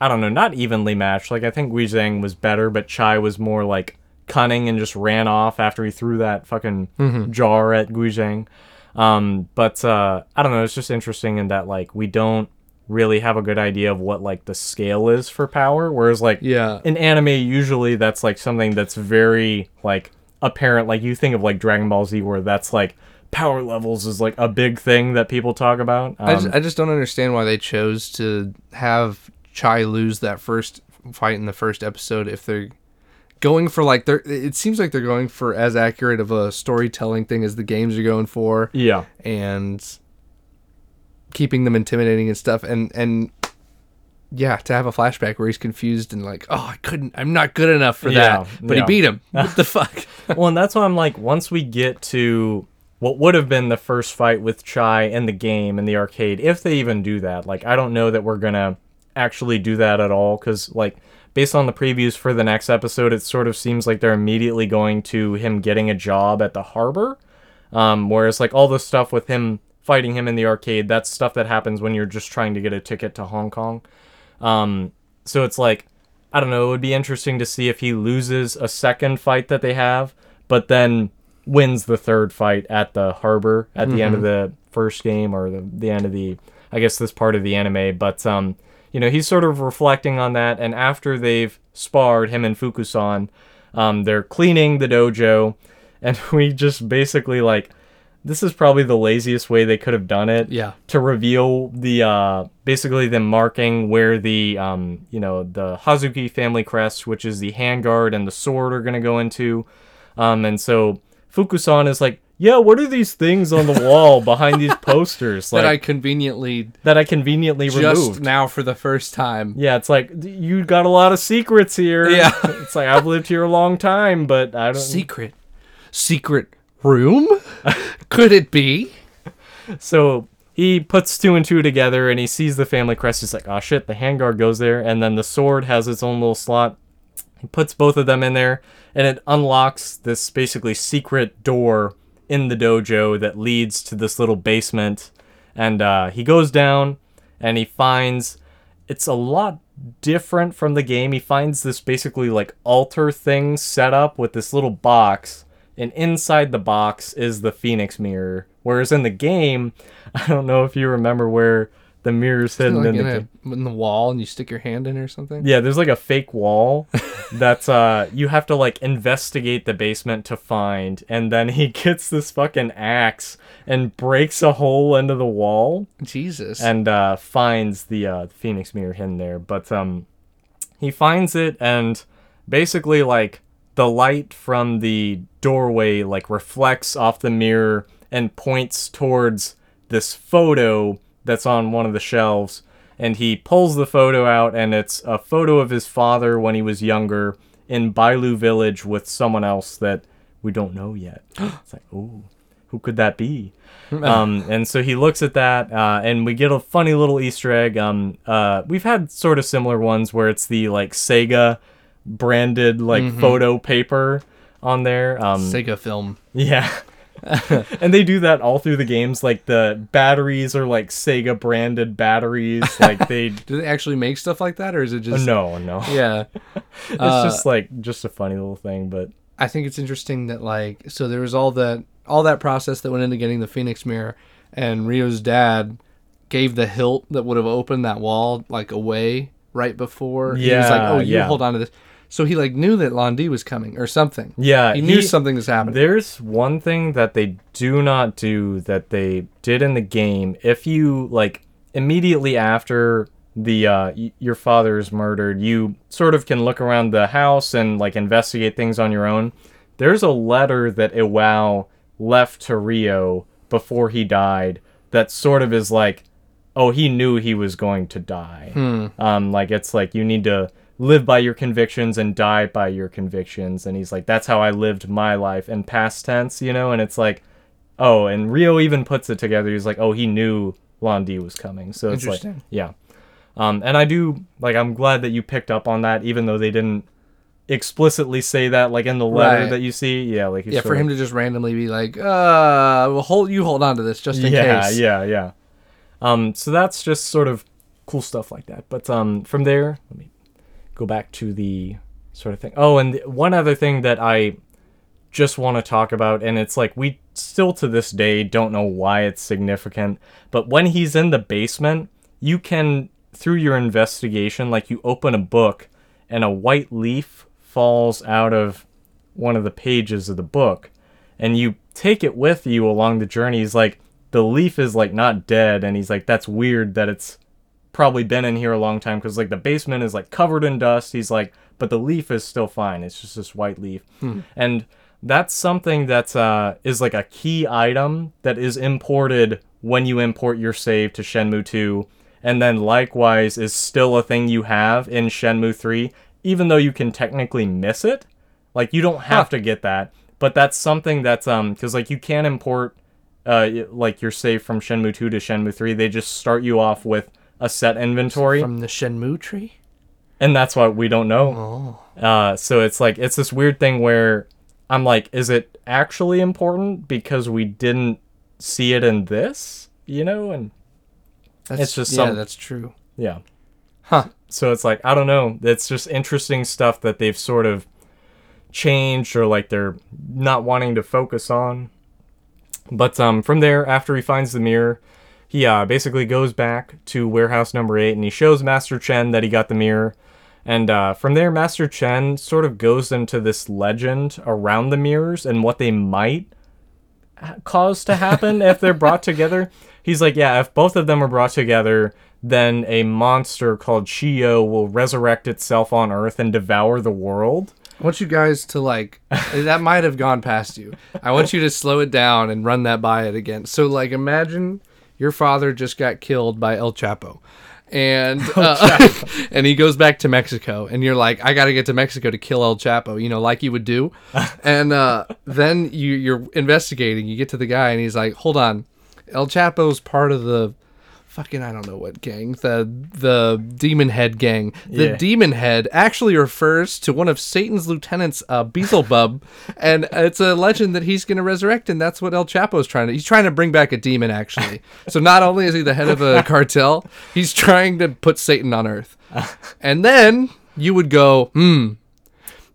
I don't know, not evenly matched. Like I think Guizhang was better, but Chai was more like cunning and just ran off after he threw that fucking jar at Guizhang. Um, but uh, I don't know. It's just interesting in that like we don't really have a good idea of what like the scale is for power, whereas like Yeah. in anime usually that's like something that's very like apparent like you think of like dragon ball z where that's like power levels is like a big thing that people talk about I, um, just, I just don't understand why they chose to have Chai lose that first fight in the first episode if they're going for like they're it seems like they're going for as accurate of a storytelling thing as the games are going for. Yeah. And keeping them intimidating and stuff. And and yeah to have a flashback where he's confused and like oh I couldn't I'm not good enough for Yeah, that but yeah. he beat him. What the fuck? Well and that's why i'm like once we get to what would have been the first fight with chai in the game in the arcade if they even do that like i don't know that we're gonna actually do that at all because like based on the previews for the next episode it sort of seems like they're immediately going to him getting a job at the harbor Um, whereas like all the stuff with him fighting him in the arcade, that's stuff that happens when you're just trying to get a ticket to Hong Kong. Um, so it's like I don't know. It would be interesting to see if he loses a second fight that they have, but then wins the third fight at the harbor at the end of the first game or the, the end of the I guess this part of the anime. But um, you know, he's sort of reflecting on that, and after they've sparred him and Fukusan, um, they're cleaning the dojo, and we just basically like this is probably the laziest way they could have done it. Yeah. To reveal the uh basically them marking where the um you know the Hazuki family crest which is the handguard and the sword are going to go into. Um and so Fukusan is like yeah what are these things on the wall behind these posters like that I conveniently that I conveniently just removed now for the first time yeah it's like you got a lot of secrets here Yeah. it's like I've lived here a long time but I don't secret secret room could it be So he puts two and two together and he sees the family crest. He's like, oh shit, the handguard goes there. And then the sword has its own little slot. He puts both of them in there and it unlocks this basically secret door in the dojo that leads to this little basement. And uh, he goes down and he finds it's a lot different from the game. He finds this basically like altar thing set up with this little box, and inside the box is the Phoenix mirror. Whereas in the game, I don't know if you remember where the mirror's hidden like in the in, game. a, in the wall and you stick your hand in or something. Yeah, there's like a fake wall that's uh you have to like investigate the basement to find and then he gets this fucking axe and breaks a hole into the wall Jesus. and uh finds the uh Phoenix mirror hidden there. But um he finds it and basically like the light from the doorway like reflects off the mirror and points towards this photo that's on one of the shelves and he pulls the photo out and it's a photo of his father when he was younger in Bailu village with someone else that we don't know yet. it's like, "Oh, who could that be?" um, and so he looks at that, uh, and we get a funny little Easter egg. Um, uh, we've had sort of similar ones where it's the like Sega branded like photo paper on there. Um, Sega film. yeah. and they do that all through the games. Like the batteries are like Sega branded batteries. Like they. Do they actually make stuff like that, or is it just? no, no. Yeah. It's Uh, just like just a funny little thing, but I think it's interesting that like so there was all that all that process that went into getting the Phoenix mirror, and Ryo's dad gave the hilt that would have opened that wall like away right before. Yeah, he was like, "Oh, you yeah. hold on to this." So he like knew that Lan Di was coming or something. yeah, he knew something was happening. There's one thing that they do not do that they did in the game. If you like immediately after the uh, y- your father is murdered, you sort of can look around the house and like investigate things on your own. There's a letter that Iwao left to Ryo before he died that sort of is like, oh, he knew he was going to die. Um, like it's like you need to live by your convictions and die by your convictions. And he's like, that's how I lived my life in past tense, you know. And it's like, oh, and Ryo even puts it together. He's like, oh, he knew Lan Di was coming. So it's like, yeah. Um, and I do like I'm glad that you picked up on that, even though they didn't explicitly say that like in the letter Right. that you see. Yeah, like yeah, for him to just randomly be like, "Uh, well, hold you hold on to this just in yeah, case." Yeah, yeah, yeah, Um, so that's just sort of cool stuff like that. But um, from there, let me go back to the sort of thing. Oh, and one other thing that I just want to talk about, and it's like we still to this day don't know why it's significant, but when he's in the basement, you can through your investigation, like you open a book, and a white leaf falls out of one of the pages of the book and you take it with you along the journey he's like the leaf is like not dead and he's like that's weird that it's probably been in here a long time because like the basement is like covered in dust. He's like but the leaf is still fine. It's just this white leaf. And that's something that uh, is like a key item that is imported when you import your save to Shenmue 2 and then likewise is still a thing you have in Shenmue 3 even though you can technically miss it. Like you don't have Huh. to get that, but that's something that's um because like you can import uh like your save from Shenmue 2 to Shenmue 3. They just start you off with a set inventory, From the Shenmue tree. and that's what we don't know. Oh. Uh, so it's like it's this weird thing where I'm like, is it actually important because we didn't see it in this, you know? And That's, It's just yeah, some- that's true. yeah, Huh. so it's like I don't know. It's just interesting stuff that they've sort of changed or like they're not wanting to focus on. But um, from there, after he finds the mirror, he uh, basically goes back to warehouse number eight and he shows Master Chen that he got the mirror. And uh, from there, Master Chen sort of goes into this legend around the mirrors and what they might cause to happen if they're brought together. He's like, yeah, if both of them are brought together, then a monster called Chi You will resurrect itself on Earth and devour the world. I want you guys to like that might have gone past you. I want you to slow it down and run that by it again. So like imagine your father just got killed by El Chapo. And uh, and he goes back to Mexico and you're like I got to get to Mexico to kill El Chapo, you know, like you would do. And uh, then you you're investigating, you get to the guy and he's like, "Hold on. El Chapo's part of the fucking I don't know what gang the the demon head gang. The Yeah. demon head actually refers to one of Satan's lieutenants, uh, Beelzebub, and it's a legend that he's going to resurrect, and that's what El Chapo's trying to. He's trying to bring back a demon actually. so not only is he the head of a cartel, he's trying to put Satan on Earth, and then you would go, hmm.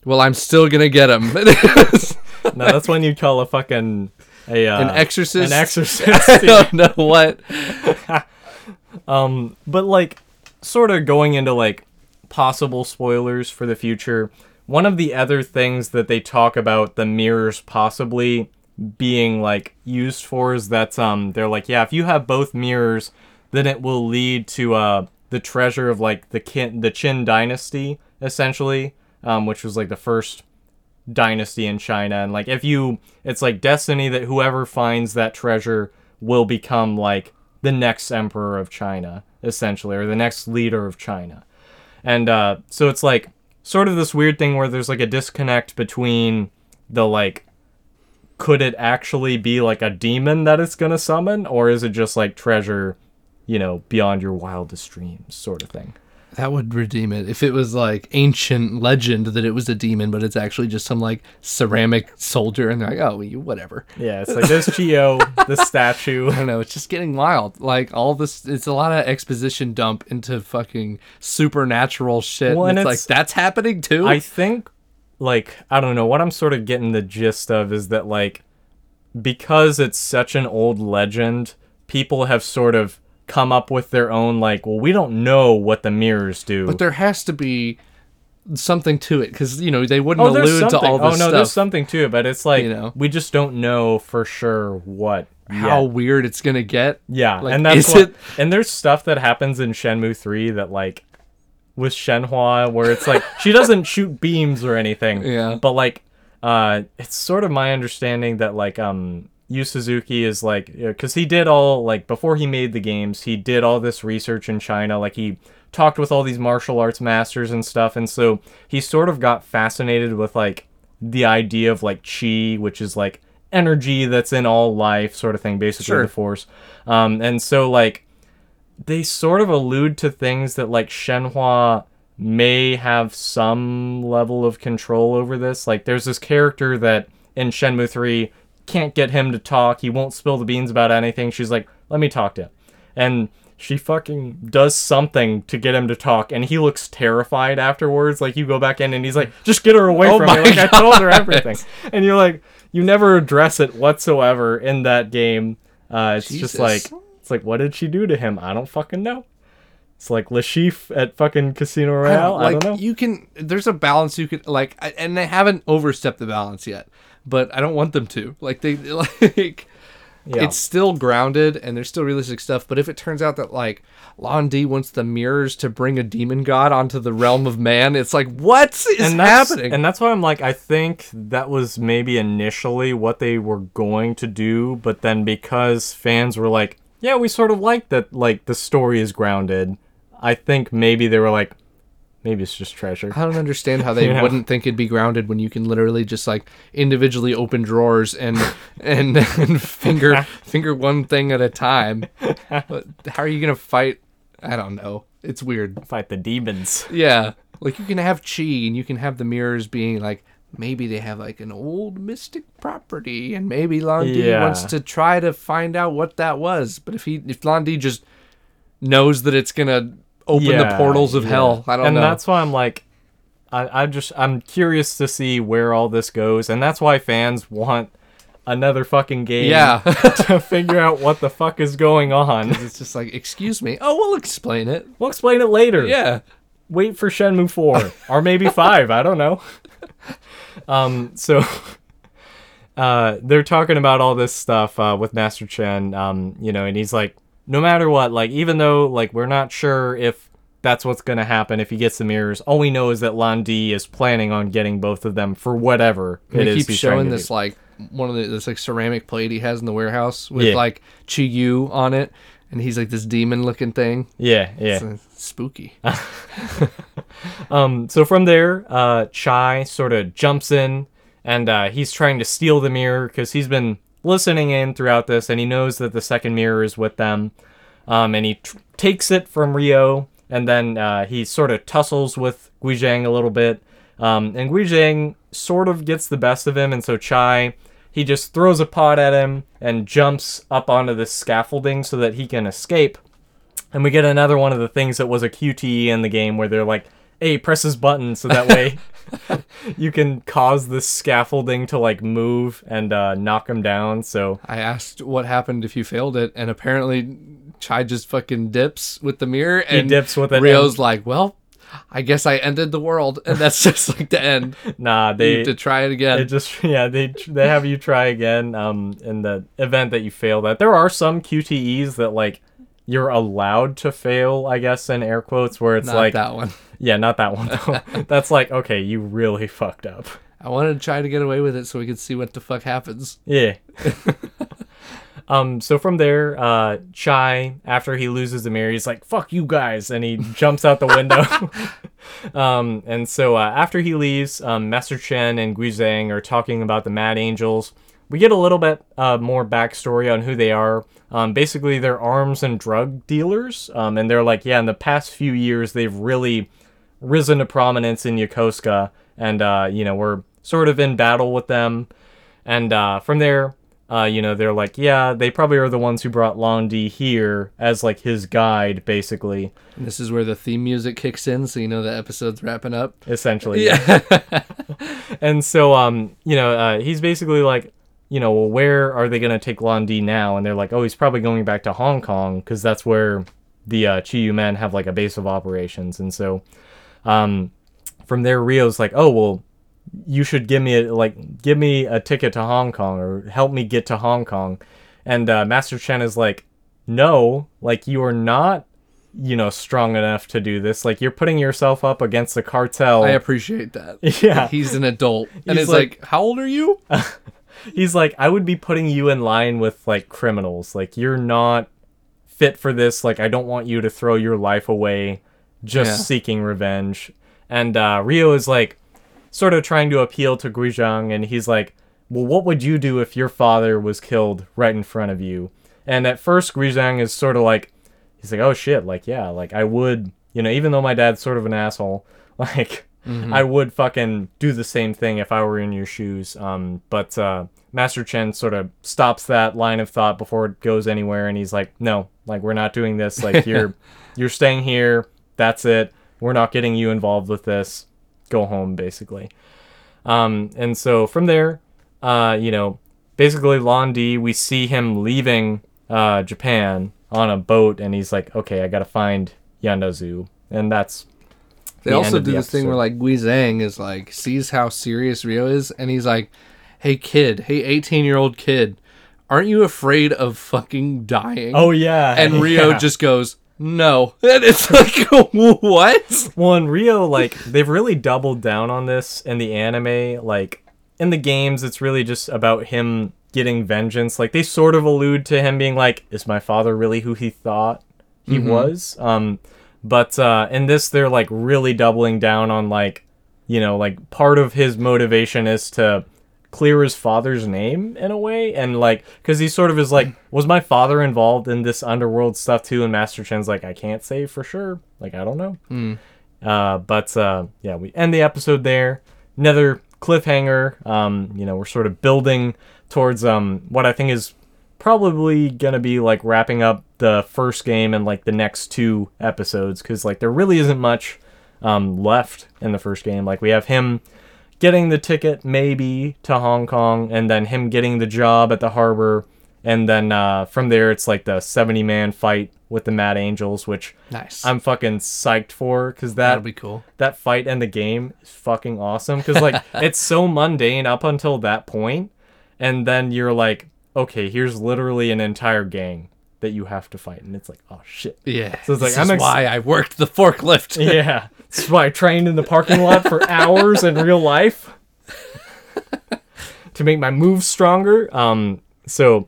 Well, I'm still gonna get him. No, that's when you call a fucking a uh, An exorcist? An exorcist. I don't know what. Um, but like, sort of going into like possible spoilers for the future. One of the other things that they talk about the mirrors possibly being like used for is that um they're like yeah if you have both mirrors then it will lead to uh the treasure of like the kin the Qin dynasty essentially um which was like the first dynasty in China and like if you it's like destiny that whoever finds that treasure will become like the next emperor of China essentially or the next leader of China. And uh so it's like sort of this weird thing where there's like a disconnect between the like could it actually be like a demon that it's going to summon or is it just like treasure, you know, beyond your wildest dreams sort of thing. That would redeem it if it was like ancient legend that it was a demon, but it's actually just some like ceramic soldier, and they're like, oh, you whatever. Yeah, it's like there's Geo, the statue. I don't know. It's just getting wild. Like all this, it's a lot of exposition dump into fucking supernatural shit. Well, and and it's, it's- like that's happening too. I think like I don't know what I'm sort of getting the gist of is that like because it's such an old legend, people have sort of come up with their own like, well, we don't know what the mirrors do. but there has to be something to it because you know they wouldn't oh, allude to all oh no, stuff. there's something to it, but it's like You know. we just don't know for sure what How yet. weird it's gonna get. Yeah, Like, and that's what, it- and there's stuff that happens in Shenmue 3 that like with Shenhua where it's like she doesn't shoot beams or anything. Yeah. But like uh it's sort of my understanding that like um Yu Suzuki is like cuz he did all like before he made the games, he did all this research in China like he talked with all these martial arts masters and stuff and so he sort of got fascinated with like the idea of like chi which is like energy that's in all life sort of thing basically Sure. the force um and so like they sort of allude to things that like Shenhua may have some level of control over this. Like there's this character that in Shenmue 3 can't get him to talk. He won't spill the beans about anything. She's like, "Let me talk to him." And she fucking does something to get him to talk and he looks terrified afterwards. Like you go back in and he's like, "Just get her away Oh from me." Like I told her everything. And you're like, you never address it whatsoever in that game. Uh, it's Jesus. just like it's like, what did she do to him? I don't fucking know. It's like Le Chiffre at fucking Casino I don't- Royale. I don't know. you can. There's a balance you could like, and they haven't overstepped the balance yet. But I don't want them to. Like they like. Yeah. It's still grounded and there's still realistic stuff. But if it turns out that like Lan Di wants the mirrors to bring a demon god onto the realm of man, it's like what is and happening? And that's why I'm like, I think that was maybe initially what they were going to do, but then because fans were like, yeah, we sort of like that, like the story is grounded. I think maybe they were like, maybe it's just treasure. I don't understand how they know? wouldn't think it'd be grounded when you can literally just like individually open drawers and and, and finger finger one thing at a time. But how are you gonna fight? I don't know. It's weird. Fight the demons. Yeah, like you can have chi and you can have the mirrors being like maybe they have like an old mystic property and maybe Lan Di Yeah. wants to try to find out what that was. But if he if Lan Di just knows that it's gonna open the portals of yeah. hell, I don't and know. that's why I'm like, I, I just I'm curious to see where all this goes, and that's why fans want another fucking game. yeah. to figure out what the fuck is going on. It's just like, excuse me. Oh, we'll explain it. We'll explain it later. Yeah. Wait for Shenmue 4 or maybe 5, I don't know. Um so uh they're talking about all this stuff uh with Master Chen um you know and he's like no matter what like even though like we're not sure if that's what's going to happen if he gets the mirrors all we know is that Lan Di is planning on getting both of them for whatever And it is keep he's showing this do. like one of the this like ceramic plate he has in the warehouse with Yeah. like Chi You on it, and he's like this demon looking thing. yeah yeah It's, uh, spooky. Um, so from there, uh, Chai sort of jumps in and uh, he's trying to steal the mirror because he's been listening in throughout this and he knows that the second mirror is with them. um, and he tr- takes it from Ryo, and then uh, he sort of tussles with Guizhang a little bit, um, and Guizhang sort of gets the best of him, and so Chai he just throws a pot at him and jumps up onto the scaffolding so that he can escape. And we get another one of the things that was a QTE in the game where they're like, hey, press this button so that way you can cause the scaffolding to like move and uh, knock him down. So I asked what happened if you failed it, and apparently Chai just fucking dips with the mirror, and dips with it, Ryo's like, "Well, I guess I ended the world," and that's just like the end. nah, You they have to try it again. It just yeah they they have you try again um in the event that you fail that there are some QTEs that like you're allowed to fail I guess in air quotes where it's Not like that one. yeah not that one though. That's like okay you really fucked up. I wanted to try to get away with it so we could see what the fuck happens. yeah. Um so from there uh Chai after he loses the mirror he's like fuck you guys and he jumps out the window. Um and so uh, after he leaves um Master Chen and Guizhang are talking about the Mad Angels we get a little bit uh, more backstory on who they are. Um, basically, they're arms and drug dealers, um, and they're like, yeah, in the past few years, they've really risen to prominence in Yokosuka, and uh, you know, we're sort of in battle with them. And uh, from there, uh, you know, they're like, yeah, they probably are the ones who brought Lan Di here as like his guide, basically, And this is where the theme music kicks in, so you know the episode's wrapping up. essentially. Yeah. And so, um, you know, uh, he's basically like, you know, well, where are they going to take Lan Di now? And they're like, oh, he's probably going back to Hong Kong because that's where the uh, Chiyoumen have like a base of operations. And so, um, from there, Ryo's like, oh, well, you should give me a, like, give me a ticket to Hong Kong or help me get to Hong Kong. And uh, Master Chen is like, no, like you are not, you know, strong enough to do this. Like you're putting yourself up against the cartel. I appreciate that. Yeah. He's an adult. and He's it's like, how old are you? he's like i would be putting you in line with like criminals. Like you're not fit for this. Like i don't want you to throw your life away just Yeah. seeking revenge. And uh, ryo is like sort of trying to appeal to guizhang and he's like well what would you do if your father was killed right in front of you? And at first guizhang is sort of like he's like oh shit. Like yeah. Like i would you know even though my dad's sort of an asshole like I would fucking do the same thing if I were in your shoes. Um, but uh, Master Chen sort of stops that line of thought before it goes anywhere, and he's like, "No, like we're not doing this. Like you're you're staying here. That's it. We're not getting you involved with this. Go home, basically." Um, and so from there, uh, you know, basically Lan Di, we see him leaving uh, Japan on a boat, and he's like, "Okay, I gotta find Yuanda Zhu," and that's They the also do the this thing where like Guizhang is like sees how serious Ryo is, and he's like, "Hey kid, hey eighteen year old kid, aren't you afraid of fucking dying?" Oh yeah, and Ryo yeah. just goes, "No," and it's like, "What?" Well, in Ryo, like they've really doubled down on this in the anime. Like in the games, it's really just about him getting vengeance. Like they sort of allude to him being like, "Is my father really who he thought he was?" Um, but uh, in this, they're like really doubling down on like, you know, like part of his motivation is to clear his father's name in a way and like because he sort of is like was my father involved in this underworld stuff too and master chen's like i can't say for sure like i don't know uh, but uh, yeah, we end the episode there. Another cliffhanger. Um, you know, we're sort of building towards um, what I think is probably gonna be like wrapping up the first game and like the next two episodes because like there really isn't much um, left in the first game. Like we have him getting the ticket maybe to Hong Kong and then him getting the job at the harbor. And then uh, from there, it's like the 70 man fight with the Mad Angels, which Nice. I'm fucking psyched for because that That'll be cool. that fight and the game is fucking awesome because like it's so mundane up until that point, and then you're like, okay, here's literally an entire gang that you have to fight, and it's like, oh shit. Yeah. So it's like, this I'm is ex- why I worked the forklift. Yeah, that's why I trained in the parking lot for hours in real life to make my moves stronger. Um, so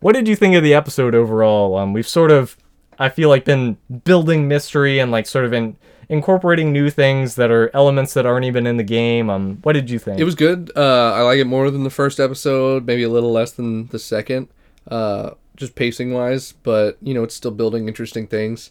what did you think of the episode overall? Um, we've sort of, I feel like, been building mystery and like sort of in incorporating new things that are elements that aren't even in the game. Um, what did you think? It was good. Uh, I like it more than the first episode, maybe a little less than the second. Uh, just pacing wise, but you know, it's still building interesting things.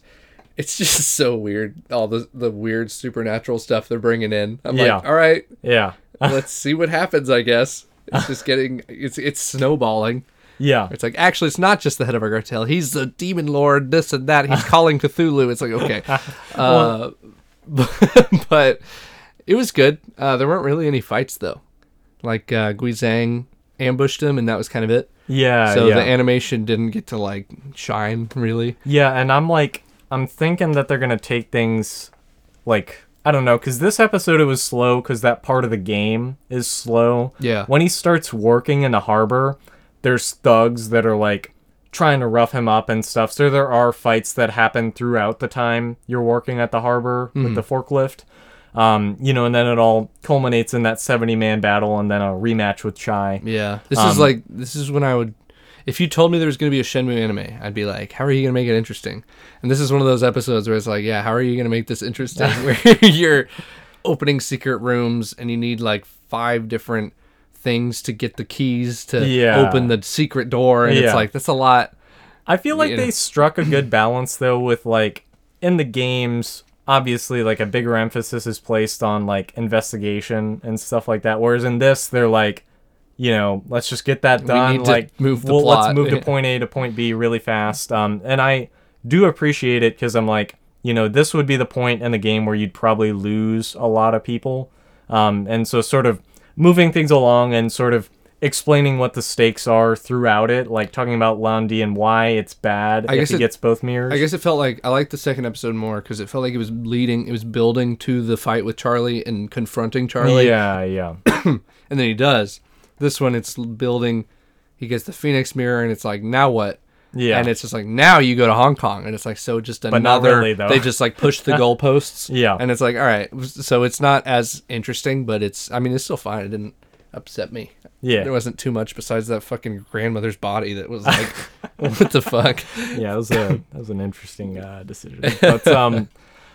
It's just so weird, all the the weird supernatural stuff they're bringing in. I'm Yeah. like, all right, Yeah. let's see what happens. I guess it's just getting it's it's snowballing. yeah. It's like actually, it's not just the head of our cartel. He's the demon lord. This and that. He's calling Cthulhu. It's like okay, uh, but it was good. Uh, there weren't really any fights though. Like uh, Guizhang ambushed him, and that was kind of it. Yeah. so yeah. the animation didn't get to like shine really. Yeah, and I'm like, I'm thinking that they're gonna take things, like, I don't know, because this episode it was slow because that part of the game is slow. Yeah. When he starts working in the harbor, there's thugs that are like trying to rough him up and stuff. So there are fights that happen throughout the time you're working at the harbor with mm-hmm. the forklift. Um, you know, and then it all culminates in that 70 man battle and then a rematch with Chai. Yeah, this Um, is like this is when I would. If you told me there was going to be a Shenmue anime, I'd be like, "How are you going to make it interesting?" And this is one of those episodes where it's like, "Yeah, how are you going to make this interesting?" where you're opening secret rooms and you need like five different things to get the keys to Yeah. open the secret door, and it's like that's a lot. I feel like You they struck a good balance though with like in the games obviously like a bigger emphasis is placed on like investigation and stuff like that whereas in this they're like you know let's just get that done like move the well, plot, let's move to point A to point B really fast um and I do appreciate it cuz I'm like you know this would be the point in the game where you'd probably lose a lot of people um and so sort of moving things along and sort of explaining what the stakes are throughout it, like talking about Lan Di and why it's bad I if guess he it- gets both mirrors. I guess it felt like I liked the second episode more because it felt like it was leading, it was building to the fight with Charlie and confronting Charlie. yeah, yeah, and then he does. This one, it's building. He gets the Phoenix Mirror, and it's like, now what? yeah. And it's just like, now you go to Hong Kong, and it's like, so just not another. really, though. They just like push the goalposts. Yeah. and it's like, all right, so it's not as interesting, but it's. I mean, it's still fine. It didn't upset me. yeah, There wasn't too much besides that fucking grandmother's body that was like, what the fuck? yeah. That was a that was an interesting uh, decision. But um,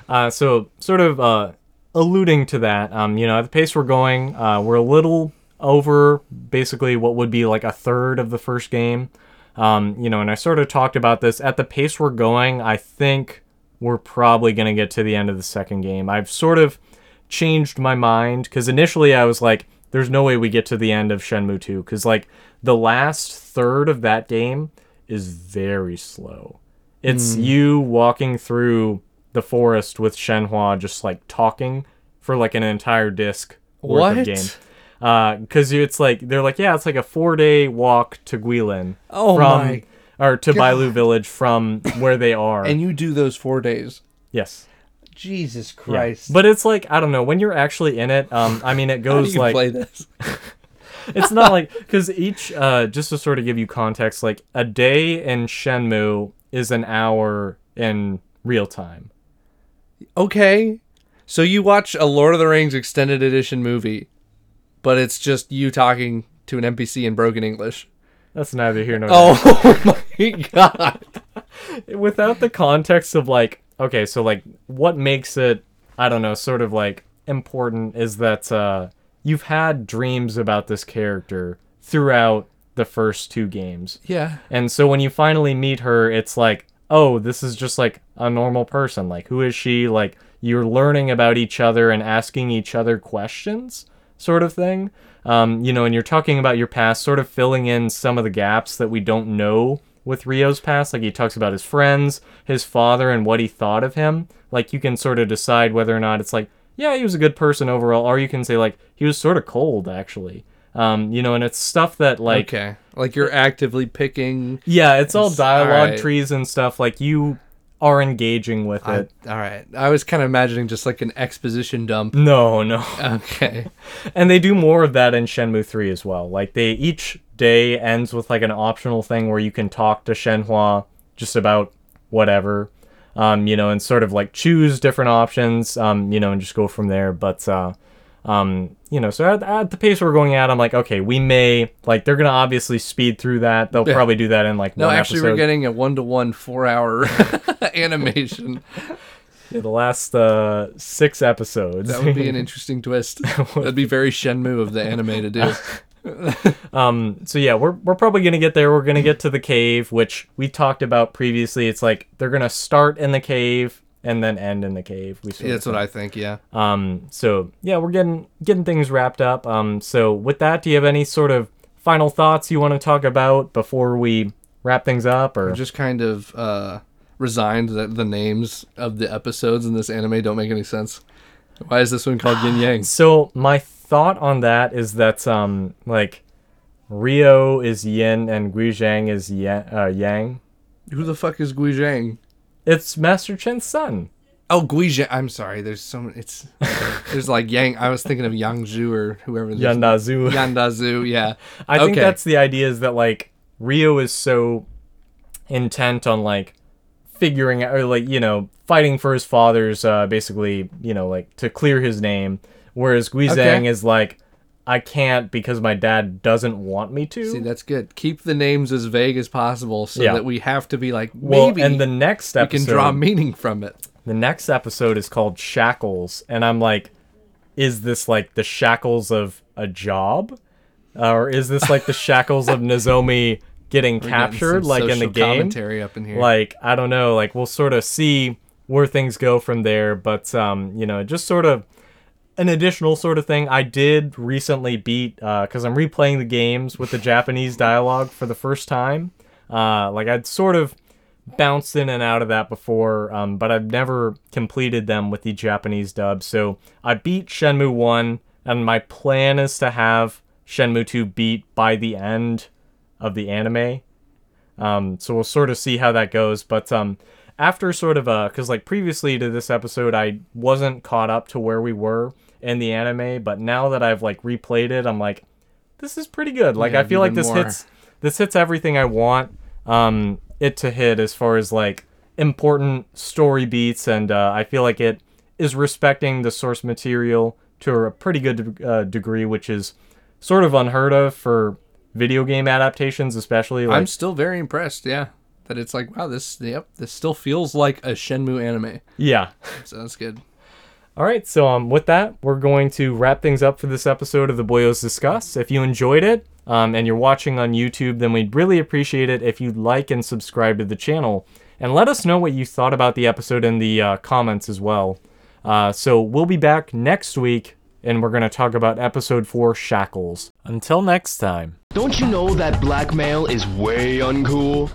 uh, so sort of uh, alluding to that, um, you know, at the pace we're going, uh, we're a little over basically what would be like a third of the first game. Um, you know, and I sort of talked about this at the pace we're going. I think we're probably gonna get to the end of the second game. I've sort of changed my mind because initially I was like, "There's no way we get to the end of Shenmue 2," because like the last third of that game is very slow. It's mm-hmm. you walking through the forest with Shenhua just like talking for like an entire disc worth What? of game. Because uh, it's like they're like, yeah, it's like a four day walk to Guilin Oh from my or to Bailu Village from where they are. And you do those four days. yes. Jesus Yeah. Christ. But it's like I don't know when you're actually in it. Um, I mean, it goes you like play this? it's not like because each uh, just to sort of give you context, like a day in Shenmue is an hour in real time. Okay. So you watch a Lord of the Rings extended edition movie, but it's just you talking to an NPC in broken English. That's neither here nor there. Oh my god. without the context of like okay so like what makes it i don't know sort of like important is that uh you've had dreams about this character throughout the first two games. Yeah. and so when you finally meet her it's like oh this is just like a normal person. Like who is she? Like you're learning about each other and asking each other questions sort of thing. Um, you know and you're talking about your past sort of filling in some of the gaps that we don't know with ryo's past like he talks about his friends his father and what he thought of him like you can sort of decide whether or not it's like yeah he was a good person overall or you can say like he was sort of cold actually um, you know and it's stuff that like okay. Like you're actively picking. yeah, it's all dialogue alright. trees and stuff. Like you are engaging with I, it. all right. I was kind of imagining just like an exposition dump. No, no. Okay. And they do more of that in Shenmue 3 as well. Like they each day ends with like an optional thing where you can talk to Shenhua just about whatever. Um, you know, and sort of like choose different options, um, you know, and just go from there. But uh um, you know, so at, at the pace we're going at, I'm like, okay, we may like they're gonna obviously speed through that. They'll Yeah. probably do that in like No, actually, episode. we're getting a one to one four hour animation. Yeah, the last uh, six episodes. That would be an interesting twist. That'd be very Shenmue of the anime to do. Um, so yeah, we're we're probably gonna get there. We're gonna get to the cave, which we talked about previously. It's like they're gonna start in the cave and then end in the cave. We Yeah, that's what I think. Yeah. Um, so yeah, we're getting getting things wrapped up. Um, so with that, do you have any sort of final thoughts you want to talk about before we wrap things up, or just kind of uh, resigned that the names of the episodes in this anime don't make any sense. Why is this one called Yin Yang? So my thought on that is that um like Ryo is Yin and Guizhang is yang, uh, Yang. Who the fuck is Guizhang? It's Master Chen's son. Oh, Guizhang. I'm sorry. There's so many. It's there's like Yang. I was thinking of Yang Zhu or whoever. this- Yuanda Zhu. Yuanda Zhu. Yeah. I think that's the idea is that like Ryo is so intent on like figuring out or like you know fighting for his father's uh basically you know like to clear his name whereas Guizhang Okay. is like I can't because my dad doesn't want me to. See, that's good. Keep the names as vague as possible so Yeah. that we have to be like maybe. well, and the next we episode can draw meaning from it. The next episode is called Shackles, and I'm like, is this like the shackles of a job, Uh, or is this like the shackles of Nozomi getting We're captured, like in the game? Commentary up in here. Like I don't know, like we'll sort of see where things go from there, but um, you know, just sort of an additional sort of thing. I did recently beat because I'm replaying the games with the Japanese dialogue for the first time. Uh, like I'd sort of bounced in and out of that before, um, but I've never completed them with the Japanese dub. So I beat Shenmue 1, and my plan is to have Shenmue 2 beat by the end of the anime. Um, so we'll sort of see how that goes. But um, after sort of a, because like previously to this episode, I wasn't caught up to where we were in the anime, but now that I've like replayed it, I'm like, this is pretty good. Like Yeah, I feel like this more. hits this hits everything I want um, it to hit as far as like important story beats, and uh, I feel like it is respecting the source material to a pretty good uh, degree, which is sort of unheard of for video game adaptations, especially. Like, I'm still very impressed. Yeah, that it's like wow, this yep, this still feels like a Shenmue anime. yeah. So that's good. All right, so um, with that, we're going to wrap things up for this episode of the Boyos Discuss. If you enjoyed it um, and you're watching on YouTube, then we'd really appreciate it if you'd like and subscribe to the channel. And let us know what you thought about the episode in the uh, comments as well. Uh, so we'll be back next week, and we're going to talk about episode 4 Shackles. Until next time. Don't you know that blackmail is way uncool?